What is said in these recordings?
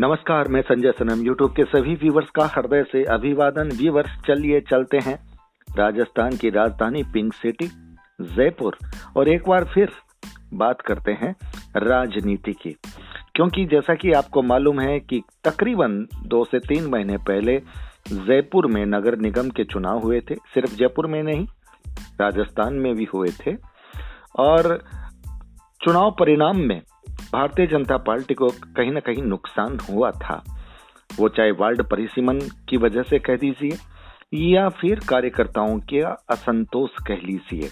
नमस्कार, मैं संजय सनम यूट्यूब के सभी व्यूवर्स का हृदय से अभिवादन। व्यूवर्स चलिए चलते हैं। राजस्थान की राजधानी पिंक सिटी जयपुर और एक बार फिर बात करते हैं राजनीति की। क्योंकि जैसा कि आपको मालूम है कि तकरीबन दो से तीन महीने पहले जयपुर में नगर निगम के चुनाव हुए थे। सिर्फ़ जयपुर में नहीं, राजस्थान में भी हुए थे। और चुनाव परिणाम में भारतीय जनता पार्टी को कहीं ना कहीं नुकसान हुआ था। वो चाहे वार्ड परिसीमन की वजह से कह दीजिए या फिर कार्यकर्ताओं के असंतोष कह लीजिए।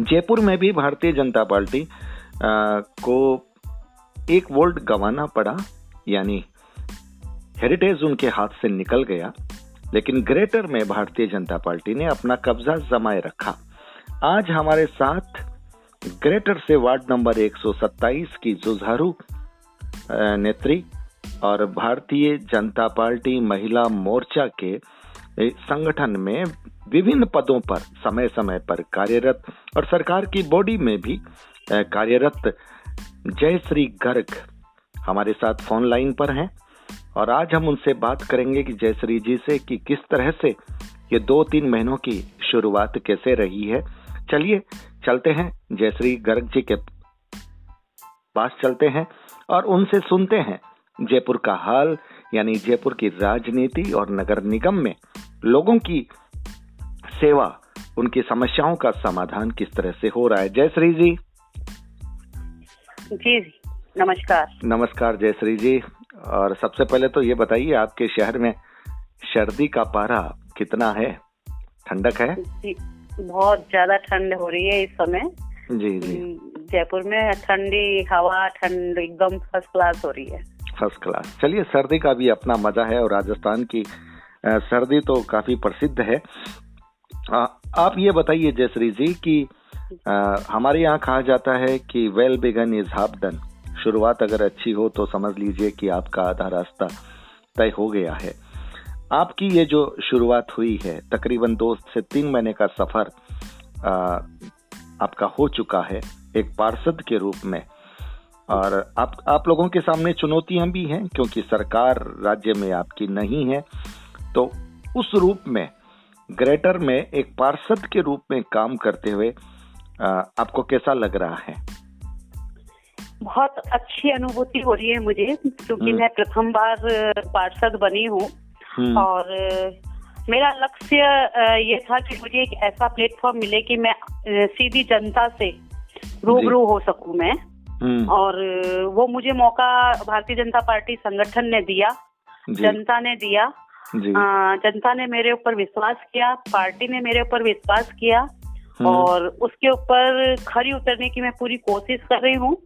जयपुर में भी भारतीय जनता पार्टी आ, को एक वोल्ट गंवाना पड़ा यानी हेरिटेज उनके हाथ से निकल गया। लेकिन ग्रेटर में भारतीय जनता पार्टी ने अपना कब्जा जमाए रखा। आज हमारे साथ ग्रेटर से वार्ड नंबर 127 की जुझारू नेत्री और भारतीय जनता पार्टी महिला मोर्चा के संगठन में विभिन्न पदों पर समय समय पर कार्यरत और सरकार की बॉडी में भी कार्यरत जयश्री गर्ग हमारे साथ फ़ोन लाइन पर हैं और आज हम उनसे बात करेंगे कि जयश्री जी से कि किस तरह से ये दो तीन महीनों की शुरुआत कैसे रही है। चलिए चलते हैं जयश्री गर्ग जी के पास चलते हैं और उनसे सुनते हैं जयपुर का हाल यानी जयपुर की राजनीति और नगर निगम में लोगों की सेवा उनकी समस्याओं का समाधान किस तरह से हो रहा है। जयश्री जी। जी नमस्कार। नमस्कार जयश्री जी। और सबसे पहले तो ये बताइए आपके शहर में सर्दी का पारा कितना है? ठंडक है? जी। बहुत ज़्यादा ठंड हो रही है इस समय। जी जी। हम्म, जयपुर में ठंडी हवा ठंड एकदम फ़र्स्ट क्लास हो रही है। फ़र्स्ट क्लास चलिए सर्दी का भी अपना मज़ा है और राजस्थान की सर्दी तो काफ़ी प्रसिद्ध है। आ, आप ये बताइए जयश्री जी कि आ, हमारे यहाँ कहा जाता है कि well begun is half done शुरुआत अगर अच्छी हो तो समझ लीजिए कि आपका आधा रास्ता तय हो गया है। आपकी ये जो शुरुआत हुई है तकरीबन दो से तीन महीने का सफ़र आ, आपका हो चुका है एक पार्षद के रूप में और आप आप लोगों के सामने चुनौतियाँ भी हैं क्योंकि सरकार राज्य में आपकी नहीं है तो उस रूप में ग्रेटर में एक पार्षद के रूप में काम करते हुए आ, आपको कैसा लग रहा है बहुत अच्छी अनुभूति हो रही है मुझे क्योंकि हम्म। मैं प्रथम बार पार्षद बनी हूँ। और मेरा लक्ष्य ये था कि मुझे एक ऐसा प्लेटफॉर्म मिले कि मैं सीधी जनता से रूबरू हो सकूँ मैं। हम्म। और वो मुझे मौका भारतीय जनता पार्टी संगठन ने दिया जनता ने दिया। जनता ने मेरे ऊपर विश्वास किया पार्टी ने मेरे ऊपर विश्वास किया हम्म। और उसके ऊपर खरी उतरने की मैं पूरी कोशिश कर रही हूँ।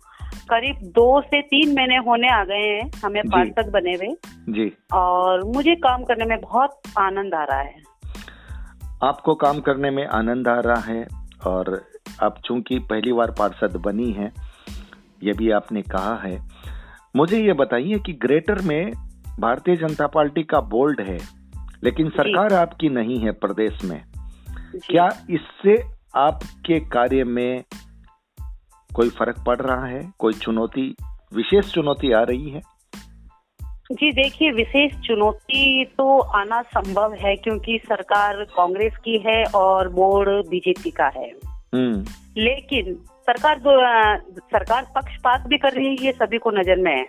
करीब दो से तीन महीने होने आ गए हैं हमें पार्षद बने हुए। जी। और मुझे काम करने में बहुत आनंद आ रहा है। आपको काम करने में आनंद आ रहा है और आप चूँकि पहली बार पार्षद बनी है ये भी आपने कहा है। मुझे ये बताइए कि ग्रेटर में भारतीय जनता पार्टी का बोल्ड है लेकिन सरकार आपकी नहीं है प्रदेश में। क्या इससे आपके कार्य में कोई फ़र्क पड़ रहा है? कोई चुनौती विशेष चुनौती आ रही है? जी देखिए विशेष चुनौती तो आना संभव है क्योंकि सरकार कांग्रेस की है और बोर्ड बीजेपी का है। हम्म। लेकिन सरकार दो सरकार पक्षपात भी कर रही है ये सभी को नज़र में है।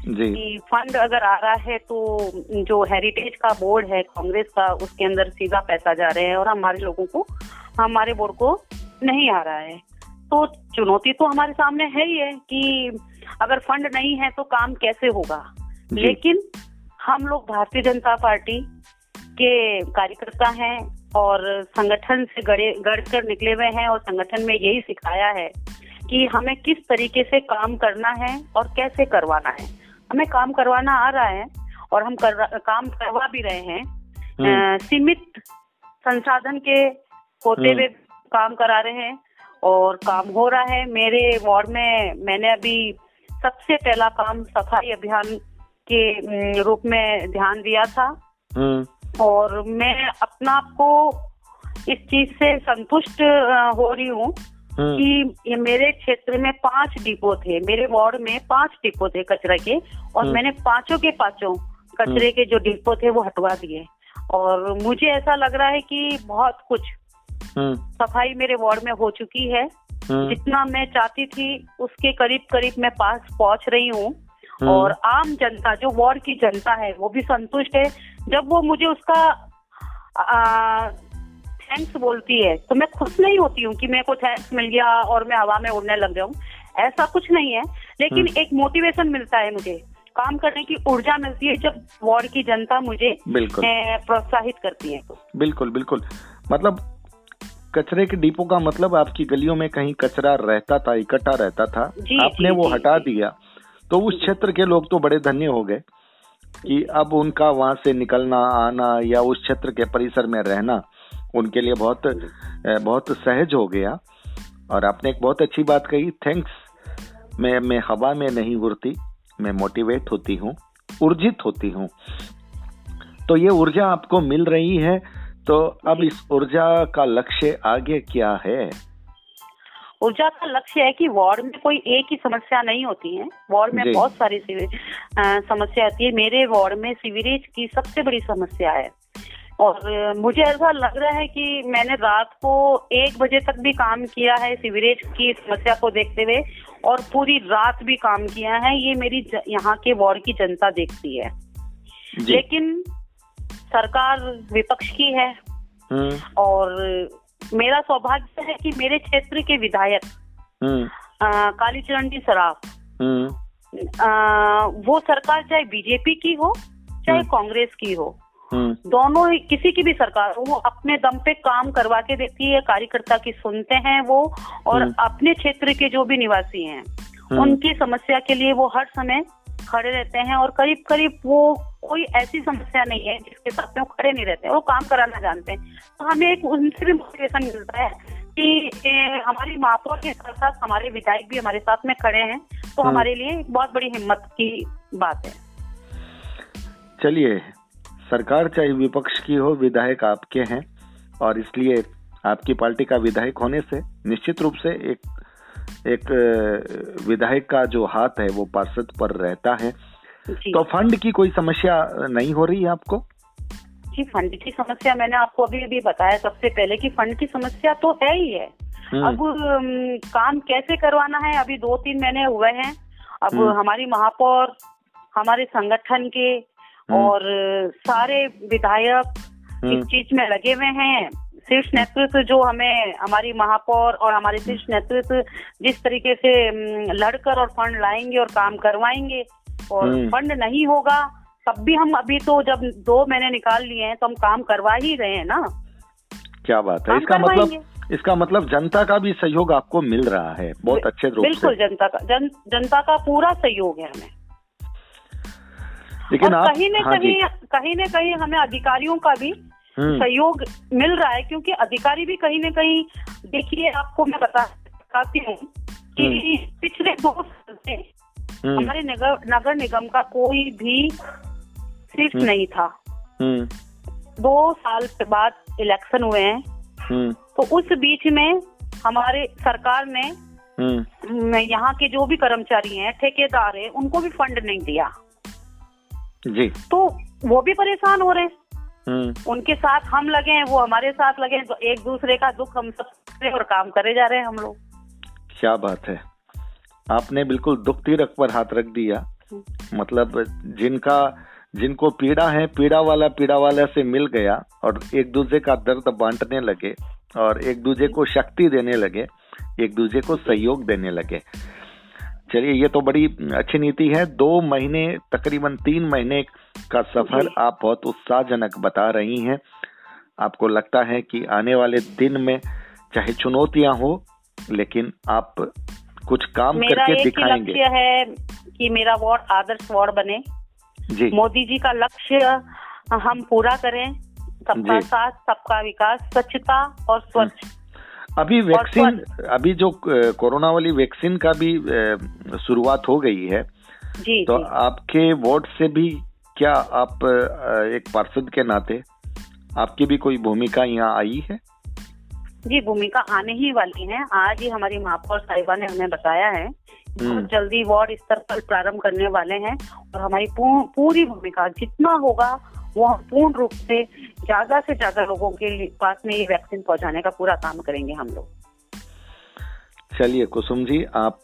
जी। कि फंड अगर आ रहा है तो जो हेरिटेज का बोर्ड है कांग्रेस का उसके अंदर सीधा पैसा जा रहे हैं और हमारे लोगों को हमारे बोर्ड को नहीं आ रहा है। तो चुनौती तो हमारे सामने है ही है कि अगर फंड नहीं है तो काम कैसे होगा। लेकिन हम लोग भारतीय जनता पार्टी के कार्यकर्ता हैं और संगठन से गड़े गढ़ कर निकले हुए हैं और संगठन में यही सिखाया है कि हमें किस तरीके से काम करना है और कैसे करवाना है। हमें काम करवाना आ रहा है और हम कर, काम करवा भी रहे हैं। हम्म। सीमित संसाधन के होते हम्म। हुए काम करा रहे हैं। और काम हो रहा है मेरे वार्ड में मैंने अभी सबसे पहला काम सफ़ाई अभियान के रूप में ध्यान दिया था हम्म। और मैं अपना आपको इस चीज़ से संतुष्ट हो रही हूँ हम्म। कि ये मेरे क्षेत्र में पाँच डिपो थे मेरे वार्ड में पाँच डिपो थे कचरे के और हम्म। मैंने पाँचों के पाँचों कचरे। के जो डिपो थे वो हटवा दिए और मुझे ऐसा लग रहा है कि बहुत कुछ सफ़ाई मेरे वार्ड में हो चुकी है। जितना मैं चाहती थी उसके करीब करीब मैं पास पहुँच रही हूँ। और आम जनता जो वार्ड की जनता है वो भी संतुष्ट है। जब वो मुझे उसका थैंक्स बोलती है तो मैं खुश नहीं होती हूँ कि मेरे को थैंक्स मिल गया और मैं हवा में उड़ने लग जाऊँ। ऐसा कुछ नहीं है। लेकिन हम्म। एक मोटिवेशन मिलता है मुझे। काम करने की ऊर्जा मिलती है जब वार्ड की जनता मुझे प्रोत्साहित करती है। बिल्कुल बिल्कुल। मतलब कचरे के डिपो का मतलब आपकी गलियों में कहीं कचरा रहता था इकट्ठा रहता था। जी, आपने जी, वो जी, हटा दिया। तो उस क्षेत्र के लोग तो बड़े धन्य हो गए कि अब उनका वहाँ से निकलना आना या उस क्षेत्र के परिसर में रहना उनके लिए बहुत बहुत सहज हो गया। और आपने एक बहुत अच्छी बात कही थैंक्स। मैं मैं हवा में नहीं उड़ती मैं मोटिवेट होती हूँ ऊर्जित होती हूँ। तो ये ऊर्जा आपको मिल रही है तो अब इस ऊर्जा का लक्ष्य आगे क्या है? ऊर्जा का लक्ष्य है कि वार्ड में कोई एक ही समस्या नहीं होती है। वार्ड में बहुत सारी समस्या होती है। मेरे वार्ड में सीवरेज की सबसे बड़ी समस्या है। और मुझे ऐसा लग रहा है कि मैंने रात को एक बजे तक भी काम किया है सीवरेज की समस्या को देखते हुए और पूरी रात भी काम किया है। ये मेरी यहाँ के वार्ड की जनता देखती है। लेकिन सरकार विपक्ष की है हम्म। और मेरा सौभाग्य है कि मेरे क्षेत्र के विधायक हम्म। कालीचरण जी सराफ हम्म। वो सरकार चाहे बीजेपी की हो चाहे कांग्रेस की हो दोनों ही किसी की भी सरकार हो वो अपने दम पे काम करवा के देती है कार्यकर्ता की सुनते हैं वो और अपने क्षेत्र के जो भी निवासी हैं उनकी समस्या के लिए वो हर समय खड़े रहते हैं और करीब करीब वो कोई ऐसी समस्या नहीं है जिसके साथ में वो खड़े नहीं रहते वो काम कराना जानते हैं तो हमें एक उनसे भी मोटिवेशन मिलता है कि हमारी महापौर के साथ साथ हमारे विधायक भी हमारे साथ में खड़े हैं तो हम्म। हमारे लिए बहुत बड़ी हिम्मत की बात है चलिए सरकार चाहे विपक्ष की हो विधायक आपके हैं और इसलिए आपकी पार्टी का विधायक होने से निश्चित रूप से एक एक विधायक का जो हाथ है वो पार्षद पर रहता है। तो फंड की कोई समस्या नहीं हो रही है आपको? जी फंड की समस्या मैंने आपको अभी अभी बताया सबसे पहले कि फंड की समस्या तो है ही है। हम्म। अब काम कैसे करवाना है? अभी दो तीन महीने हुए हैं। अब हम्म। हमारी महापौर हमारे संगठन के हम्म। और सारे विधायक इस चीज़ में लगे हुए हैं। शीर्ष नेतृत्व जो हमें हमारी महापौर और हमारे शीर्ष नेतृत्व जिस तरीके से लड़कर और फंड लाएँगे और काम करवाएँगे और हम्म। फंड नहीं होगा तब भी हम अभी तो जब दो महीने निकाल लिए हैं तो हम काम करवा ही रहे हैं ना। क्या बात है। इसका मतलब इसका मतलब जनता का भी सहयोग आपको मिल रहा है बहुत अच्छे रूप बिल्कुल जनता का जन, जनता का पूरा सहयोग है हमें। लेकिन आप, कहीं न हाँ कहीं कहीं न कहीं हमें अधिकारियों का भी। सहयोग मिल रहा है क्योंकि अधिकारी भी कहीं न कहीं देखिए आपको मैं बता बताती हूँ कि हम्म। पिछले दो साल से हम्म। हमारे नगर नगर निगम का कोई भी सीट हम्म। नहीं था हम्म। दो साल के बाद इलेक्शन हुए हैं तो उस बीच में हमारे सरकार ने यहाँ के जो भी कर्मचारी हैं ठेकेदार हैं उनको भी फंड नहीं दिया जी तो वो भी परेशान हो रहे हैं उनके साथ हम लगे हैं वो हमारे साथ लगे हैं तो एक दूसरे का दुख हम सब और काम करे जा रहे हैं हम लोग। क्या बात है। आपने बिल्कुल दुख तीरक पर हाथ रख दिया। मतलब जिनका जिनको पीड़ा है पीड़ा वाला पीड़ा वाला से मिल गया और एक दूसरे का दर्द बांटने लगे और एक दूसरे को शक्ति देने लगे एक दूसरे को सहयोग देने लगे। चलिए ये तो बड़ी अच्छी नीति है। दो महीने तकरीबन तीन महीने का सफ़र आप बहुत उत्साहजनक बता रही हैं। आपको लगता है कि आने वाले दिन में चाहे चुनौतियाँ हो लेकिन आप कुछ काम मेरा करके दिखाएँगे। लक्ष्य है कि मेरा वार्ड आदर्श वार्ड बने। जी। मोदी जी का लक्ष्य हम पूरा करें। सबका साथ सबका विकास स्वच्छता और स्वच्छ। अभी वैक्सीन अभी जो कोरोना वाली वैक्सीन का भी शुरुआत हो गई है जी तो जी. आपके वार्ड से भी क्या आप एक पार्षद के नाते आपकी भी कोई भूमिका यहाँ आई है जी भूमिका आने ही वाली है आज ही हमारी महापौर साहिबा ने हमें बताया है। बहुत जल्दी वार्ड स्तर पर प्रारंभ करने वाले हैं और हमारी पूरी भूमिका जितना होगा वो हम पूर्ण रूप से ज़्यादा से ज़्यादा लोगों के पास में ये वैक्सीन पहुँचाने का पूरा काम करेंगे हम लोग। चलिए कुसुम जी आप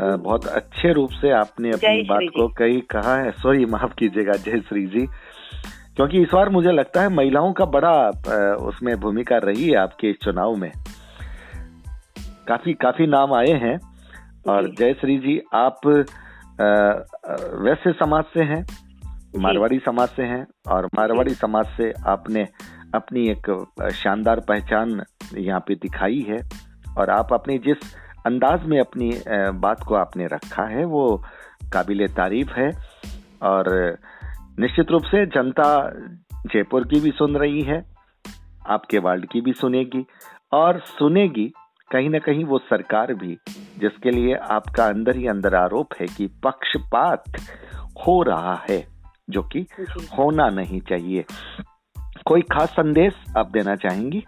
बहुत अच्छे रूप से आपने अपनी बात को। कही कहा है। सॉरी माफ़ कीजिएगा जय श्री जी। क्योंकि इस बार मुझे लगता है महिलाओं का बड़ा उसमें भूमिका रही है आपके इस चुनाव में। काफ़ी काफ़ी नाम आए हैं। और। जय श्री जी आप अ, समाज से हैं मारवाड़ी समाज से हैं और मारवाड़ी समाज से आपने अपनी एक शानदार पहचान यहाँ पे दिखाई है और आप अपने जिस अंदाज में अपनी बात को आपने रखा है वो काबिल तारीफ़ है और निश्चित रूप से जनता जयपुर की भी सुन रही है, आपके वार्ड की भी सुनेगी और सुनेगी कहीं ना कहीं वो सरकार भी जिसके लिए आपका अंदर ही अंदर आरोप है कि पक्षपात हो रहा है। जो कि होना नहीं चाहिए। कोई खास संदेश आप देना चाहेंगी?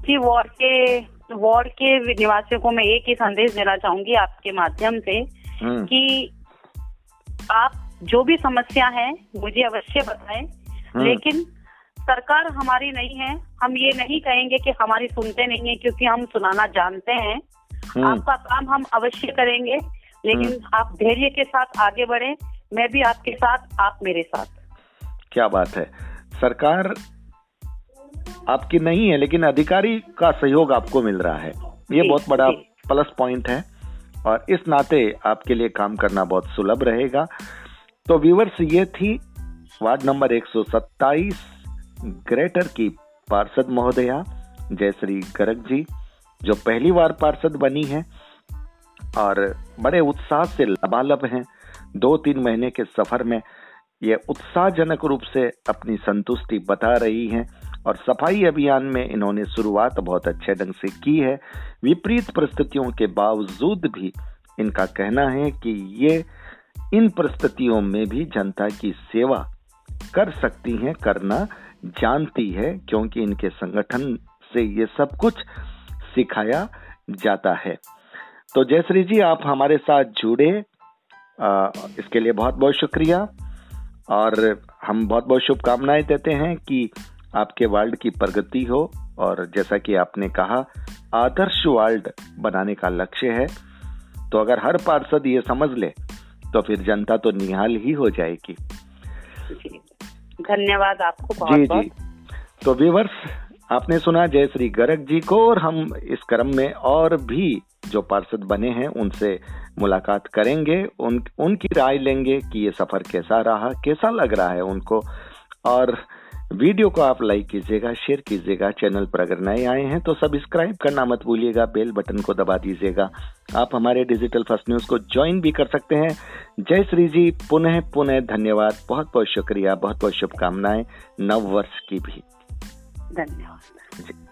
जी वार्ड के वार्ड के निवासियों को मैं एक ही संदेश देना चाहूँगी आपके माध्यम से हम्म, कि आप जो भी समस्या है मुझे अवश्य बताएँ हम्म, लेकिन सरकार हमारी नहीं है। हम ये नहीं कहेंगे कि हमारी सुनते नहीं है क्योंकि हम सुनाना जानते हैं। हम्म, आपका काम हम अवश्य करेंगे लेकिन आप धैर्य के साथ आगे बढ़े। मैं भी आपके साथ आप मेरे साथ। क्या बात है। सरकार आपकी नहीं है लेकिन अधिकारी का सहयोग आपको मिल रहा है। ये बहुत बड़ा। प्लस पॉइंट है और इस नाते आपके लिए काम करना बहुत सुलभ रहेगा। तो व्यूवर्स ये थी वार्ड नंबर 127 ग्रेटर की पार्षद महोदया जयश्री गर्ग जी जो पहली बार पार्षद बनी है और बड़े उत्साह से लबालब हैं। दो तीन महीने के सफ़र में ये उत्साहजनक रूप से अपनी संतुष्टि बता रही हैं और सफ़ाई अभियान में इन्होंने शुरुआत बहुत अच्छे ढंग से की है। विपरीत परिस्थितियों के बावजूद भी इनका कहना है कि ये इन परिस्थितियों में भी जनता की सेवा कर सकती हैं, करना जानती है, क्योंकि इनके संगठन से ये सब कुछ सिखाया जाता है। तो जयश्री जी, आप हमारे साथ जुड़े इसके लिए बहुत बहुत शुक्रिया। और हम बहुत बहुत शुभकामनाएँ देते हैं कि आपके वर्ल्ड की प्रगति हो। और जैसा कि आपने कहा आदर्श वर्ल्ड बनाने का लक्ष्य है। तो अगर हर पार्षद ये समझ ले तो फिर जनता तो निहाल ही हो जाएगी। धन्यवाद आपको बहुत जी बहुत। जी तो व्यूवर्स आपने सुना जय श्री गर्ग जी को और हम इस क्रम में और भी जो पार्षद बने हैं उनसे मुलाकात करेंगे। उन उनकी राय लेंगे कि ये सफ़र कैसा रहा कैसा लग रहा है उनको। और वीडियो को आप लाइक कीजिएगा शेयर कीजिएगा चैनल पर अगर नए आए हैं तो सब्सक्राइब करना मत भूलिएगा बेल बटन को दबा दीजिएगा। आप हमारे डिजिटल फ़र्स्ट न्यूज़ को ज्वाइन भी कर सकते हैं। जय श्री जी पुनः पुनः धन्यवाद। बहुत बहुत शुक्रिया बहुत बहुत शुभकामनाएँ नव वर्ष की भी। धन्यवाद। जी।